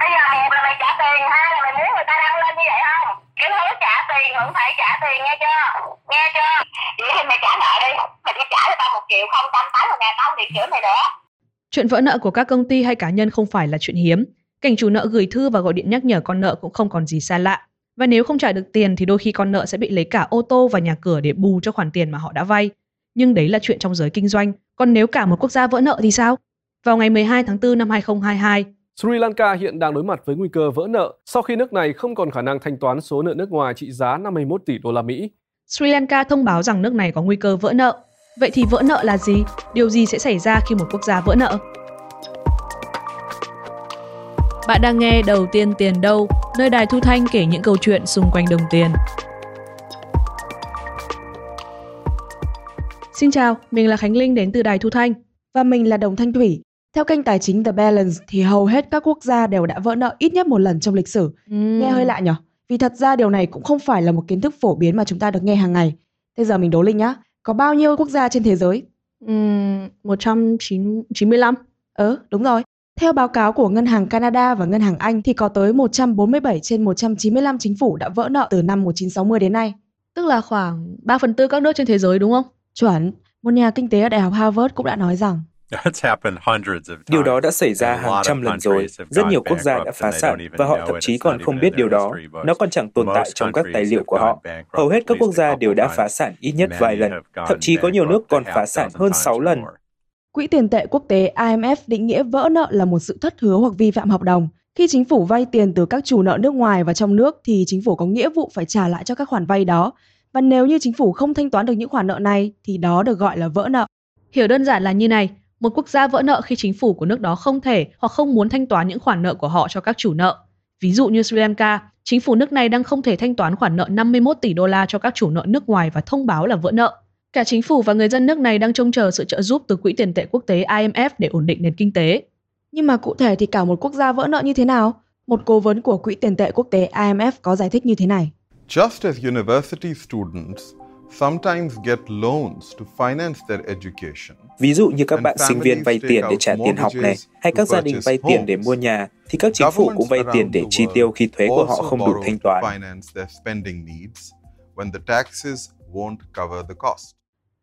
bây giờ một là mày trả tiền hai là mày muốn người ta đăng lên như vậy không cái thứ trả tiền vẫn phải trả tiền nghe chưa nghe chưa vậy thì mày trả nợ đi mày đi trả cho tao một triệu không trăm tám mươi ngàn tao không chữa mày nữa Chuyện vỡ nợ của các công ty hay cá nhân không phải là chuyện hiếm. Cảnh chủ nợ gửi thư và gọi điện nhắc nhở con nợ cũng không còn gì xa lạ. Và nếu không trả được tiền thì đôi khi con nợ sẽ bị lấy cả ô tô và nhà cửa để bù cho khoản tiền mà họ đã vay. Nhưng đấy là chuyện trong giới kinh doanh. Còn nếu cả một quốc gia vỡ nợ thì sao? Vào ngày 12 tháng 4 năm 2022, Sri Lanka hiện đang đối mặt với nguy cơ vỡ nợ sau khi nước này không còn khả năng thanh toán số nợ nước ngoài trị giá 51 tỷ đô la Mỹ. Sri Lanka thông báo rằng nước này có nguy cơ vỡ nợ. Vậy thì vỡ nợ là gì? Điều gì sẽ xảy ra khi một quốc gia vỡ nợ? Bạn đang nghe Đầu tiên tiền đâu, nơi đài Thu Thanh kể những câu chuyện xung quanh đồng tiền. Xin chào, mình là Khánh Linh đến từ đài Thu Thanh. Và mình là Đồng Thanh Thủy. Theo kênh tài chính The Balance thì hầu hết các quốc gia đều đã vỡ nợ ít nhất một lần trong lịch sử. Uhm. Nghe hơi lạ nhỉ? Vì thật ra điều này cũng không phải là một kiến thức phổ biến mà chúng ta được nghe hàng ngày. Bây giờ mình đố Linh nhá. Có bao nhiêu quốc gia trên thế giới? Uhm, 195. Ờ, đúng rồi. Theo báo cáo của Ngân hàng Canada và Ngân hàng Anh thì có tới 147 trên 195 chính phủ đã vỡ nợ từ năm 1960 đến nay. Tức là khoảng 3 phần tư các nước trên thế giới đúng không? Chuẩn. Một nhà kinh tế ở Đại học Harvard cũng đã nói rằng Điều đó đã xảy ra hàng trăm lần rồi. Rất nhiều quốc gia đã phá sản và họ thậm chí còn không biết điều đó. Nó còn chẳng tồn tại trong các tài liệu của họ. Hầu hết các quốc gia đều đã phá sản ít nhất vài lần. Thậm chí có nhiều nước còn phá sản hơn 6 lần. Quỹ tiền tệ quốc tế IMF định nghĩa vỡ nợ là một sự thất hứa hoặc vi phạm hợp đồng. Khi chính phủ vay tiền từ các chủ nợ nước ngoài và trong nước thì chính phủ có nghĩa vụ phải trả lại cho các khoản vay đó. Và nếu như chính phủ không thanh toán được những khoản nợ này thì đó được gọi là vỡ nợ. Hiểu đơn giản là như này, một quốc gia vỡ nợ khi chính phủ của nước đó không thể hoặc không muốn thanh toán những khoản nợ của họ cho các chủ nợ. Ví dụ như Sri Lanka, chính phủ nước này đang không thể thanh toán khoản nợ 51 tỷ đô la cho các chủ nợ nước ngoài và thông báo là vỡ nợ. Cả chính phủ và người dân nước này đang trông chờ sự trợ giúp từ Quỹ tiền tệ quốc tế IMF để ổn định nền kinh tế. Nhưng mà cụ thể thì cả một quốc gia vỡ nợ như thế nào? Một cố vấn của Quỹ tiền tệ quốc tế IMF có giải thích như thế này. Just as university students sometimes get loans to finance their education. Ví dụ như các bạn sinh viên vay tiền để trả tiền học này, hay các gia đình vay tiền để mua nhà, thì các chính phủ cũng vay tiền để chi tiêu khi thuế của họ không đủ thanh toán.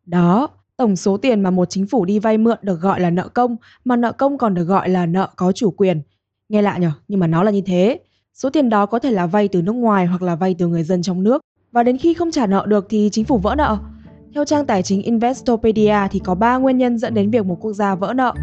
Đó, tổng số tiền mà một chính phủ đi vay mượn được gọi là nợ công, mà nợ công còn được gọi là nợ có chủ quyền. Nghe lạ nhỉ, nhưng mà nó là như thế. Số tiền đó có thể là vay từ nước ngoài hoặc là vay từ người dân trong nước. Và đến khi không trả nợ được thì chính phủ vỡ nợ. Theo trang tài chính Investopedia thì có 3 nguyên nhân dẫn đến việc một quốc gia vỡ nợ.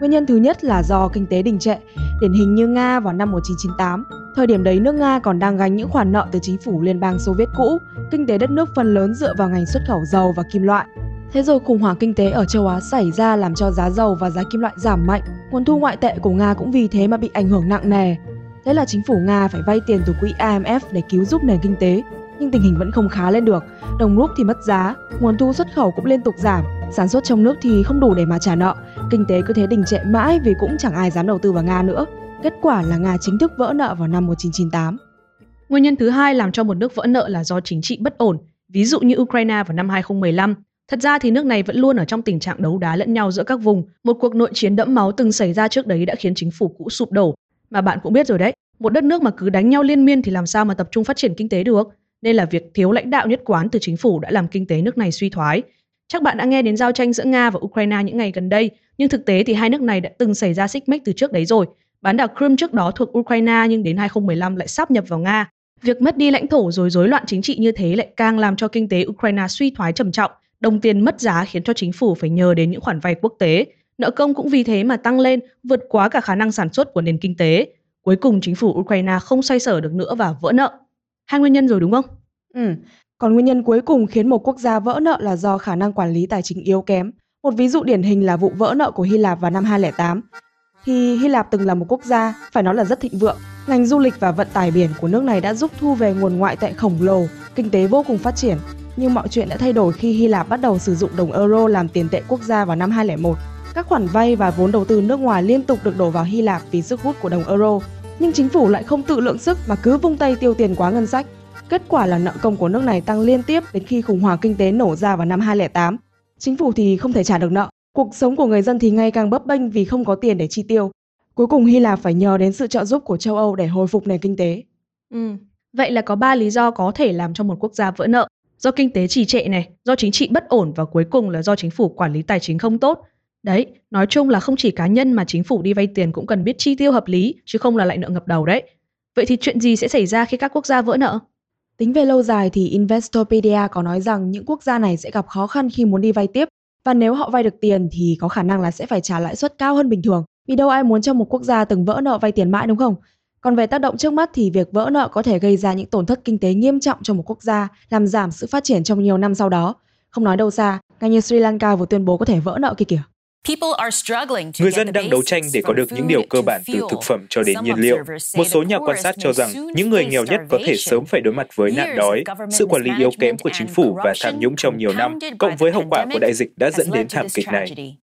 Nguyên nhân thứ nhất là do kinh tế đình trệ, điển hình như Nga vào năm 1998. Thời điểm đấy nước Nga còn đang gánh những khoản nợ từ chính phủ liên bang Xô Viết cũ, kinh tế đất nước phần lớn dựa vào ngành xuất khẩu dầu và kim loại. Thế rồi khủng hoảng kinh tế ở châu Á xảy ra làm cho giá dầu và giá kim loại giảm mạnh, nguồn thu ngoại tệ của Nga cũng vì thế mà bị ảnh hưởng nặng nề. Thế là chính phủ Nga phải vay tiền từ quỹ IMF để cứu giúp nền kinh tế, nhưng tình hình vẫn không khá lên được. Đồng rúp thì mất giá, nguồn thu xuất khẩu cũng liên tục giảm, sản xuất trong nước thì không đủ để mà trả nợ. Kinh tế cứ thế đình trệ mãi vì cũng chẳng ai dám đầu tư vào Nga nữa. Kết quả là Nga chính thức vỡ nợ vào năm 1998. Nguyên nhân thứ hai làm cho một nước vỡ nợ là do chính trị bất ổn, ví dụ như Ukraine vào năm 2015. Thật ra thì nước này vẫn luôn ở trong tình trạng đấu đá lẫn nhau giữa các vùng. Một cuộc nội chiến đẫm máu từng xảy ra trước đấy đã khiến chính phủ cũ sụp đổ. Mà bạn cũng biết rồi đấy, một đất nước mà cứ đánh nhau liên miên thì làm sao mà tập trung phát triển kinh tế được nên là việc thiếu lãnh đạo nhất quán từ chính phủ đã làm kinh tế nước này suy thoái. Chắc bạn đã nghe đến giao tranh giữa Nga và Ukraine những ngày gần đây, nhưng thực tế thì hai nước này đã từng xảy ra xích mích từ trước đấy rồi. Bán đảo Crimea trước đó thuộc Ukraine nhưng đến 2015 lại sáp nhập vào Nga. Việc mất đi lãnh thổ rồi rối loạn chính trị như thế lại càng làm cho kinh tế Ukraine suy thoái trầm trọng, đồng tiền mất giá khiến cho chính phủ phải nhờ đến những khoản vay quốc tế. Nợ công cũng vì thế mà tăng lên, vượt quá cả khả năng sản xuất của nền kinh tế. Cuối cùng chính phủ Ukraine không xoay sở được nữa và vỡ nợ. Hai nguyên nhân rồi đúng không? Ừ. Còn nguyên nhân cuối cùng khiến một quốc gia vỡ nợ là do khả năng quản lý tài chính yếu kém. Một ví dụ điển hình là vụ vỡ nợ của Hy Lạp vào năm 2008. Thì Hy Lạp từng là một quốc gia, phải nói là rất thịnh vượng. Ngành du lịch và vận tải biển của nước này đã giúp thu về nguồn ngoại tệ khổng lồ, kinh tế vô cùng phát triển. Nhưng mọi chuyện đã thay đổi khi Hy Lạp bắt đầu sử dụng đồng euro làm tiền tệ quốc gia vào năm 2001. Các khoản vay và vốn đầu tư nước ngoài liên tục được đổ vào Hy Lạp vì sức hút của đồng euro. Nhưng chính phủ lại không tự lượng sức mà cứ vung tay tiêu tiền quá ngân sách. Kết quả là nợ công của nước này tăng liên tiếp đến khi khủng hoảng kinh tế nổ ra vào năm 2008. Chính phủ thì không thể trả được nợ, cuộc sống của người dân thì ngày càng bấp bênh vì không có tiền để chi tiêu. Cuối cùng Hy Lạp phải nhờ đến sự trợ giúp của châu Âu để hồi phục nền kinh tế. Ừ. Vậy là có ba lý do có thể làm cho một quốc gia vỡ nợ. Do kinh tế trì trệ này, do chính trị bất ổn và cuối cùng là do chính phủ quản lý tài chính không tốt. Đấy, nói chung là không chỉ cá nhân mà chính phủ đi vay tiền cũng cần biết chi tiêu hợp lý, chứ không là lại nợ ngập đầu đấy. Vậy thì chuyện gì sẽ xảy ra khi các quốc gia vỡ nợ? Tính về lâu dài thì Investopedia có nói rằng những quốc gia này sẽ gặp khó khăn khi muốn đi vay tiếp và nếu họ vay được tiền thì có khả năng là sẽ phải trả lãi suất cao hơn bình thường. Vì đâu ai muốn cho một quốc gia từng vỡ nợ vay tiền mãi đúng không? Còn về tác động trước mắt thì việc vỡ nợ có thể gây ra những tổn thất kinh tế nghiêm trọng cho một quốc gia, làm giảm sự phát triển trong nhiều năm sau đó. Không nói đâu xa, ngay như Sri Lanka vừa tuyên bố có thể vỡ nợ kia kìa. Người dân đang đấu tranh để có được những điều cơ bản từ thực phẩm cho đến nhiên liệu. Một số nhà quan sát cho rằng những người nghèo nhất có thể sớm phải đối mặt với nạn đói, sự quản lý yếu kém của chính phủ và tham nhũng trong nhiều năm, cộng với hậu quả của đại dịch đã dẫn đến thảm kịch này.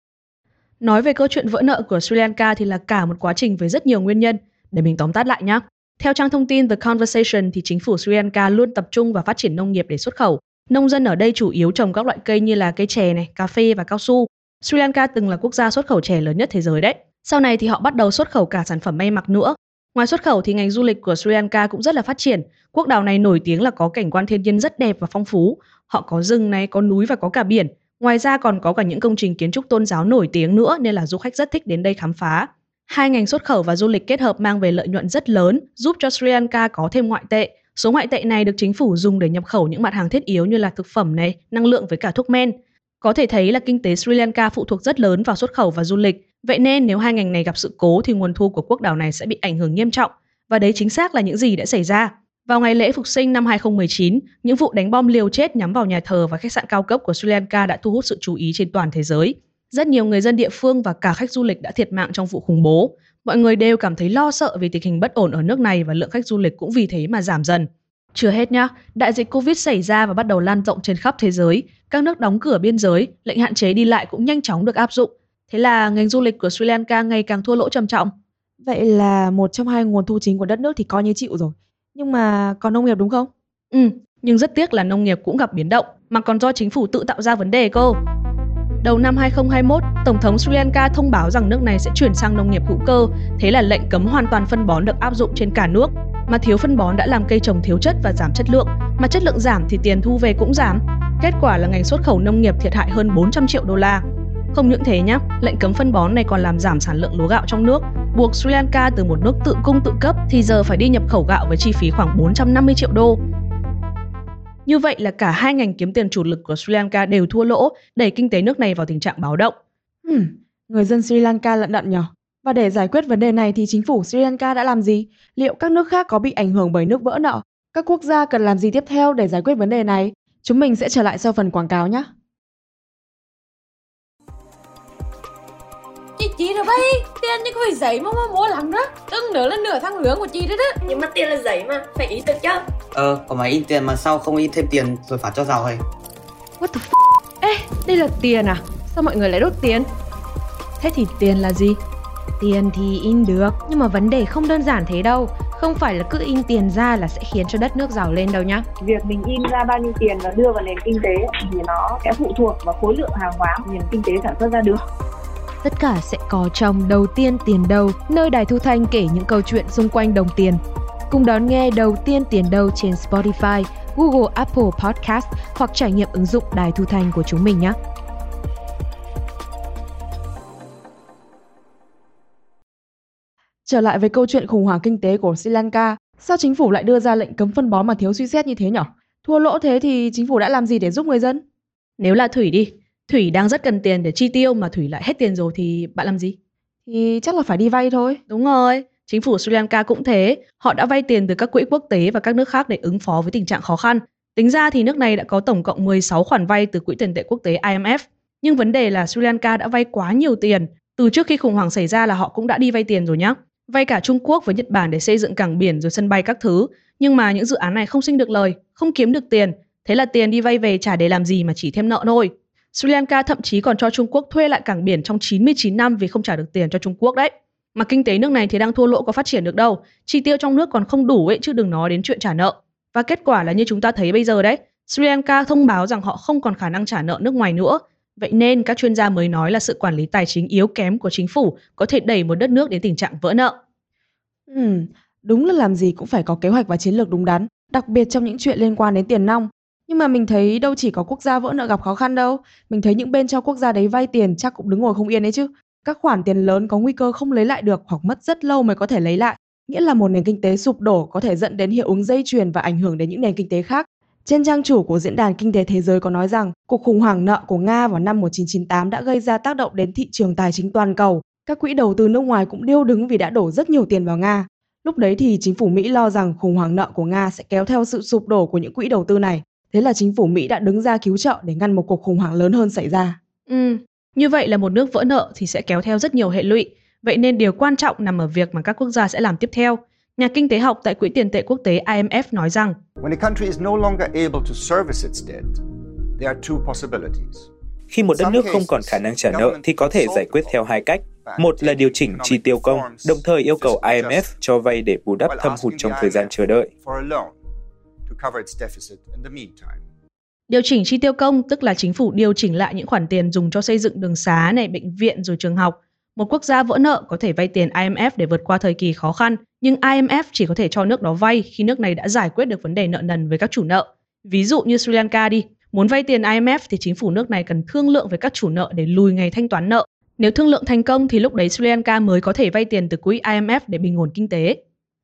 Nói về câu chuyện vỡ nợ của Sri Lanka thì là cả một quá trình với rất nhiều nguyên nhân. Để mình tóm tắt lại nhé. Theo trang thông tin The Conversation thì chính phủ Sri Lanka luôn tập trung vào phát triển nông nghiệp để xuất khẩu. Nông dân ở đây chủ yếu trồng các loại cây như là cây chè này, cà phê và cao su. Sri Lanka từng là quốc gia xuất khẩu chè lớn nhất thế giới đấy. Sau này thì họ bắt đầu xuất khẩu cả sản phẩm may mặc nữa. Ngoài xuất khẩu thì ngành du lịch của Sri Lanka cũng rất là phát triển. Quốc đảo này nổi tiếng là có cảnh quan thiên nhiên rất đẹp và phong phú. Họ có rừng này, có núi và có cả biển. Ngoài ra còn có cả những công trình kiến trúc tôn giáo nổi tiếng nữa nên là du khách rất thích đến đây khám phá. Hai ngành xuất khẩu và du lịch kết hợp mang về lợi nhuận rất lớn, giúp cho Sri Lanka có thêm ngoại tệ. Số ngoại tệ này được chính phủ dùng để nhập khẩu những mặt hàng thiết yếu như là thực phẩm này, năng lượng với cả thuốc men. Có thể thấy là kinh tế Sri Lanka phụ thuộc rất lớn vào xuất khẩu và du lịch. Vậy nên nếu hai ngành này gặp sự cố thì nguồn thu của quốc đảo này sẽ bị ảnh hưởng nghiêm trọng. Và đấy chính xác là những gì đã xảy ra. Vào ngày lễ phục sinh năm 2019, những vụ đánh bom liều chết nhắm vào nhà thờ và khách sạn cao cấp của Sri Lanka đã thu hút sự chú ý trên toàn thế giới. Rất nhiều người dân địa phương và cả khách du lịch đã thiệt mạng trong vụ khủng bố. Mọi người đều cảm thấy lo sợ vì tình hình bất ổn ở nước này và lượng khách du lịch cũng vì thế mà giảm dần. Chưa hết nhá, đại dịch Covid xảy ra và bắt đầu lan rộng trên khắp thế giới. Các nước đóng cửa biên giới, lệnh hạn chế đi lại cũng nhanh chóng được áp dụng. Thế là ngành du lịch của Sri Lanka ngày càng thua lỗ trầm trọng. Vậy là một trong hai nguồn thu chính của đất nước thì coi như chịu rồi. Nhưng mà còn nông nghiệp đúng không? Ừ, nhưng rất tiếc là nông nghiệp cũng gặp biến động, mà còn do chính phủ tự tạo ra vấn đề cô. Đầu năm 2021, Tổng thống Sri Lanka thông báo rằng nước này sẽ chuyển sang nông nghiệp hữu cơ, thế là lệnh cấm hoàn toàn phân bón được áp dụng trên cả nước. Mà thiếu phân bón đã làm cây trồng thiếu chất và giảm chất lượng, mà chất lượng giảm thì tiền thu về cũng giảm. Kết quả là ngành xuất khẩu nông nghiệp thiệt hại hơn 400 triệu đô la. Không những thế nhé, lệnh cấm phân bón này còn làm giảm sản lượng lúa gạo trong nước, buộc Sri Lanka từ một nước tự cung tự cấp thì giờ phải đi nhập khẩu gạo với chi phí khoảng 450 triệu đô. Như vậy là cả hai ngành kiếm tiền chủ lực của Sri Lanka đều thua lỗ, đẩy kinh tế nước này vào tình trạng báo động. Hmm, người dân Sri Lanka lận đận nhỉ? Và để giải quyết vấn đề này thì chính phủ Sri Lanka đã làm gì? Liệu các nước khác có bị ảnh hưởng bởi nước vỡ nợ? Các quốc gia cần làm gì tiếp theo để giải quyết vấn đề này? Chúng mình sẽ trở lại sau phần quảng cáo nhé. Chị chị rồi bay Tiền như có phải giấy mà mà mua lắm đó Từng nữa là nửa tháng lương của chị đấy đó Nhưng mà tiền là giấy mà Phải in được chứ Ờ có máy in tiền mà sao không in thêm tiền rồi phát cho giàu hay What the f... Ê đây là tiền à Sao mọi người lại đốt tiền Thế thì tiền là gì Tiền thì in được Nhưng mà vấn đề không đơn giản thế đâu không phải là cứ in tiền ra là sẽ khiến cho đất nước giàu lên đâu nhá. Việc mình in ra bao nhiêu tiền và đưa vào nền kinh tế thì nó sẽ phụ thuộc vào khối lượng hàng hóa nền kinh tế sản xuất ra được. Tất cả sẽ có trong Đầu tiên tiền đâu, nơi Đài Thu Thanh kể những câu chuyện xung quanh đồng tiền. Cùng đón nghe Đầu tiên tiền đâu trên Spotify, Google Apple Podcast hoặc trải nghiệm ứng dụng Đài Thu Thanh của chúng mình nhé. Trở lại với câu chuyện khủng hoảng kinh tế của Sri Lanka, sao chính phủ lại đưa ra lệnh cấm phân bón mà thiếu suy xét như thế nhỉ? Thua lỗ thế thì chính phủ đã làm gì để giúp người dân? Nếu là Thủy đi, Thủy đang rất cần tiền để chi tiêu mà Thủy lại hết tiền rồi thì bạn làm gì? Thì chắc là phải đi vay thôi. Đúng rồi, chính phủ Sri Lanka cũng thế. Họ đã vay tiền từ các quỹ quốc tế và các nước khác để ứng phó với tình trạng khó khăn. Tính ra thì nước này đã có tổng cộng 16 khoản vay từ Quỹ tiền tệ quốc tế IMF. Nhưng vấn đề là Sri Lanka đã vay quá nhiều tiền. Từ trước khi khủng hoảng xảy ra là họ cũng đã đi vay tiền rồi nhá. Vay cả Trung Quốc với Nhật Bản để xây dựng cảng biển rồi sân bay các thứ. Nhưng mà những dự án này không sinh được lời, không kiếm được tiền. Thế là tiền đi vay về trả để làm gì mà chỉ thêm nợ thôi. Sri Lanka thậm chí còn cho Trung Quốc thuê lại cảng biển trong 99 năm vì không trả được tiền cho Trung Quốc đấy. Mà kinh tế nước này thì đang thua lỗ có phát triển được đâu. Chi tiêu trong nước còn không đủ ấy chứ đừng nói đến chuyện trả nợ. Và kết quả là như chúng ta thấy bây giờ đấy. Sri Lanka thông báo rằng họ không còn khả năng trả nợ nước ngoài nữa. Vậy nên các chuyên gia mới nói là sự quản lý tài chính yếu kém của chính phủ có thể đẩy một đất nước đến tình trạng vỡ nợ. Ừ, đúng là làm gì cũng phải có kế hoạch và chiến lược đúng đắn, đặc biệt trong những chuyện liên quan đến tiền nong. Nhưng mà mình thấy đâu chỉ có quốc gia vỡ nợ gặp khó khăn đâu, mình thấy những bên cho quốc gia đấy vay tiền chắc cũng đứng ngồi không yên ấy chứ. Các khoản tiền lớn có nguy cơ không lấy lại được hoặc mất rất lâu mới có thể lấy lại, nghĩa là một nền kinh tế sụp đổ có thể dẫn đến hiệu ứng dây chuyền và ảnh hưởng đến những nền kinh tế khác. Trên trang chủ của Diễn đàn Kinh tế Thế giới có nói rằng cuộc khủng hoảng nợ của Nga vào năm 1998 đã gây ra tác động đến thị trường tài chính toàn cầu. Các quỹ đầu tư nước ngoài cũng điêu đứng vì đã đổ rất nhiều tiền vào Nga. Lúc đấy thì chính phủ Mỹ lo rằng khủng hoảng nợ của Nga sẽ kéo theo sự sụp đổ của những quỹ đầu tư này. Thế là chính phủ Mỹ đã đứng ra cứu trợ để ngăn một cuộc khủng hoảng lớn hơn xảy ra. Ừ, như vậy là một nước vỡ nợ thì sẽ kéo theo rất nhiều hệ lụy. Vậy nên điều quan trọng nằm ở việc mà các quốc gia sẽ làm tiếp theo. Nhà kinh tế học tại Quỹ tiền tệ quốc tế IMF nói rằng khi một đất nước không còn khả năng trả nợ thì có thể giải quyết theo hai cách. Một là điều chỉnh chi tiêu công, đồng thời yêu cầu IMF cho vay để bù đắp thâm hụt trong thời gian chờ đợi. Điều chỉnh chi tiêu công tức là chính phủ điều chỉnh lại những khoản tiền dùng cho xây dựng đường xá này, bệnh viện rồi trường học. Một quốc gia vỡ nợ có thể vay tiền IMF để vượt qua thời kỳ khó khăn, nhưng IMF chỉ có thể cho nước đó vay khi nước này đã giải quyết được vấn đề nợ nần với các chủ nợ. Ví dụ như Sri Lanka đi, muốn vay tiền IMF thì chính phủ nước này cần thương lượng với các chủ nợ để lùi ngày thanh toán nợ. Nếu thương lượng thành công thì lúc đấy Sri Lanka mới có thể vay tiền từ quỹ IMF để bình ổn kinh tế.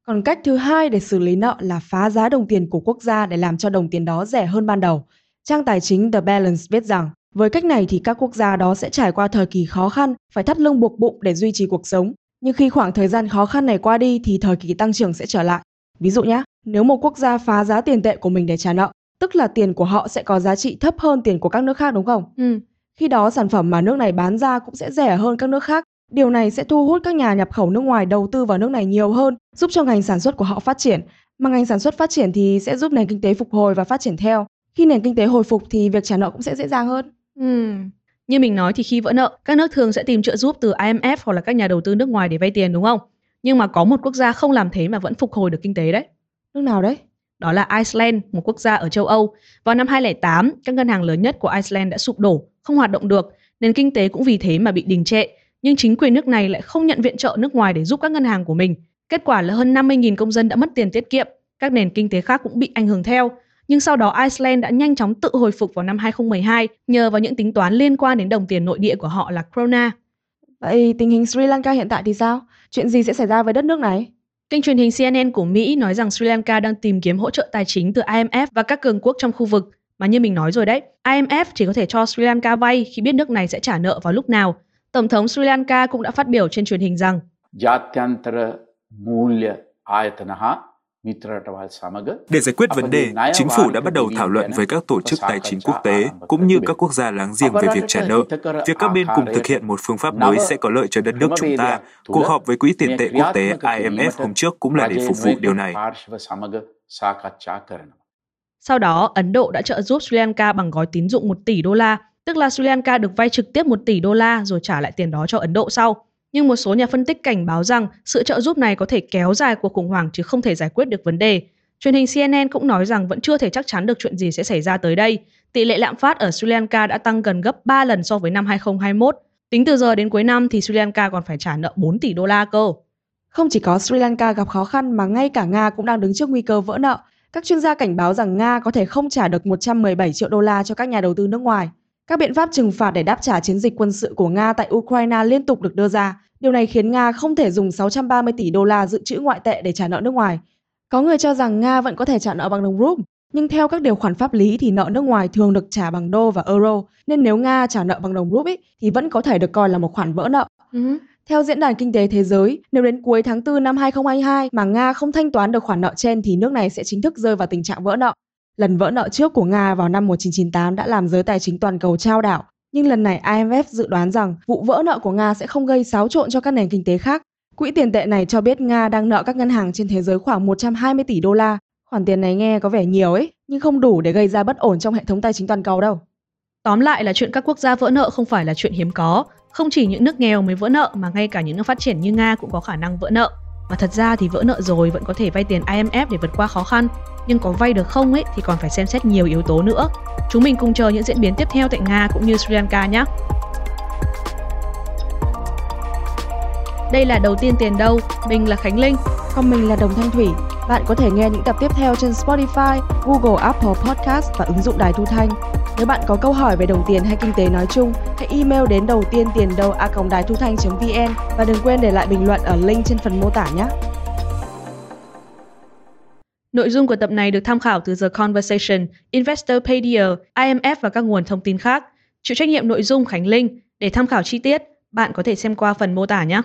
Còn cách thứ hai để xử lý nợ là phá giá đồng tiền của quốc gia để làm cho đồng tiền đó rẻ hơn ban đầu. Trang tài chính The Balance viết rằng, với cách này thì các quốc gia đó sẽ trải qua thời kỳ khó khăn, phải thắt lưng buộc bụng để duy trì cuộc sống. Nhưng khi khoảng thời gian khó khăn này qua đi thì thời kỳ tăng trưởng sẽ trở lại. Ví dụ nhé, nếu một quốc gia phá giá tiền tệ của mình để trả nợ, tức là tiền của họ sẽ có giá trị thấp hơn tiền của các nước khác đúng không? Ừ. Khi đó sản phẩm mà nước này bán ra cũng sẽ rẻ hơn các nước khác. Điều này sẽ thu hút các nhà nhập khẩu nước ngoài đầu tư vào nước này nhiều hơn, giúp cho ngành sản xuất của họ phát triển. Mà ngành sản xuất phát triển thì sẽ giúp nền kinh tế phục hồi và phát triển theo. Khi nền kinh tế hồi phục thì việc trả nợ cũng sẽ dễ dàng hơn. Ừ. Như mình nói thì khi vỡ nợ, các nước thường sẽ tìm trợ giúp từ IMF hoặc là các nhà đầu tư nước ngoài để vay tiền đúng không? Nhưng mà có một quốc gia không làm thế mà vẫn phục hồi được kinh tế đấy. Nước nào đấy? Đó là Iceland, một quốc gia ở châu Âu. Vào năm 2008, các ngân hàng lớn nhất của Iceland đã sụp đổ, không hoạt động được, nền kinh tế cũng vì thế mà bị đình trệ. Nhưng chính quyền nước này lại không nhận viện trợ nước ngoài để giúp các ngân hàng của mình. Kết quả là hơn 50.000 công dân đã mất tiền tiết kiệm, các nền kinh tế khác cũng bị ảnh hưởng theo nhưng sau đó Iceland đã nhanh chóng tự hồi phục vào năm 2012 nhờ vào những tính toán liên quan đến đồng tiền nội địa của họ là krona. Vậy tình hình Sri Lanka hiện tại thì sao? Chuyện gì sẽ xảy ra với đất nước này? Kênh truyền hình CNN của Mỹ nói rằng Sri Lanka đang tìm kiếm hỗ trợ tài chính từ IMF và các cường quốc trong khu vực. Mà như mình nói rồi đấy, IMF chỉ có thể cho Sri Lanka vay khi biết nước này sẽ trả nợ vào lúc nào. Tổng thống Sri Lanka cũng đã phát biểu trên truyền hình rằng để giải quyết vấn đề, chính phủ đã bắt đầu thảo luận với các tổ chức tài chính quốc tế cũng như các quốc gia láng giềng về việc trả nợ. Việc các bên cùng thực hiện một phương pháp mới sẽ có lợi cho đất nước chúng ta. Cuộc họp với Quỹ tiền tệ quốc tế IMF hôm trước cũng là để phục vụ điều này. Sau đó, Ấn Độ đã trợ giúp Sri Lanka bằng gói tín dụng 1 tỷ đô la, tức là Sri Lanka được vay trực tiếp 1 tỷ đô la rồi trả lại tiền đó cho Ấn Độ sau nhưng một số nhà phân tích cảnh báo rằng sự trợ giúp này có thể kéo dài cuộc khủng hoảng chứ không thể giải quyết được vấn đề. Truyền hình CNN cũng nói rằng vẫn chưa thể chắc chắn được chuyện gì sẽ xảy ra tới đây. Tỷ lệ lạm phát ở Sri Lanka đã tăng gần gấp 3 lần so với năm 2021. Tính từ giờ đến cuối năm thì Sri Lanka còn phải trả nợ 4 tỷ đô la cơ. Không chỉ có Sri Lanka gặp khó khăn mà ngay cả Nga cũng đang đứng trước nguy cơ vỡ nợ. Các chuyên gia cảnh báo rằng Nga có thể không trả được 117 triệu đô la cho các nhà đầu tư nước ngoài. Các biện pháp trừng phạt để đáp trả chiến dịch quân sự của Nga tại Ukraine liên tục được đưa ra. Điều này khiến Nga không thể dùng 630 tỷ đô la dự trữ ngoại tệ để trả nợ nước ngoài. Có người cho rằng Nga vẫn có thể trả nợ bằng đồng rúp, nhưng theo các điều khoản pháp lý thì nợ nước ngoài thường được trả bằng đô và euro, nên nếu Nga trả nợ bằng đồng rúp ấy, thì vẫn có thể được coi là một khoản vỡ nợ. Uh-huh. Theo Diễn đàn Kinh tế Thế giới, nếu đến cuối tháng 4 năm 2022 mà Nga không thanh toán được khoản nợ trên thì nước này sẽ chính thức rơi vào tình trạng vỡ nợ. Lần vỡ nợ trước của Nga vào năm 1998 đã làm giới tài chính toàn cầu trao đảo. Nhưng lần này IMF dự đoán rằng vụ vỡ nợ của Nga sẽ không gây xáo trộn cho các nền kinh tế khác. Quỹ tiền tệ này cho biết Nga đang nợ các ngân hàng trên thế giới khoảng 120 tỷ đô la. Khoản tiền này nghe có vẻ nhiều ấy, nhưng không đủ để gây ra bất ổn trong hệ thống tài chính toàn cầu đâu. Tóm lại là chuyện các quốc gia vỡ nợ không phải là chuyện hiếm có. Không chỉ những nước nghèo mới vỡ nợ mà ngay cả những nước phát triển như Nga cũng có khả năng vỡ nợ. Mà thật ra thì vỡ nợ rồi vẫn có thể vay tiền IMF để vượt qua khó khăn. nhưng có vay được không ấy, thì còn phải xem xét nhiều yếu tố nữa. Chúng mình cùng chờ những diễn biến tiếp theo tại Nga cũng như Sri Lanka nhé. Đây là đầu tiên tiền đâu, mình là Khánh Linh. Còn mình là Đồng Thanh Thủy. Bạn có thể nghe những tập tiếp theo trên Spotify, Google, Apple Podcast và ứng dụng Đài Thu Thanh. Nếu bạn có câu hỏi về đồng tiền hay kinh tế nói chung, hãy email đến đầu tiên tiền đâu a đài thu thanh.vn và đừng quên để lại bình luận ở link trên phần mô tả nhé. Nội dung của tập này được tham khảo từ The Conversation, Investorpedia, IMF và các nguồn thông tin khác. Chịu trách nhiệm nội dung Khánh Linh. Để tham khảo chi tiết, bạn có thể xem qua phần mô tả nhé.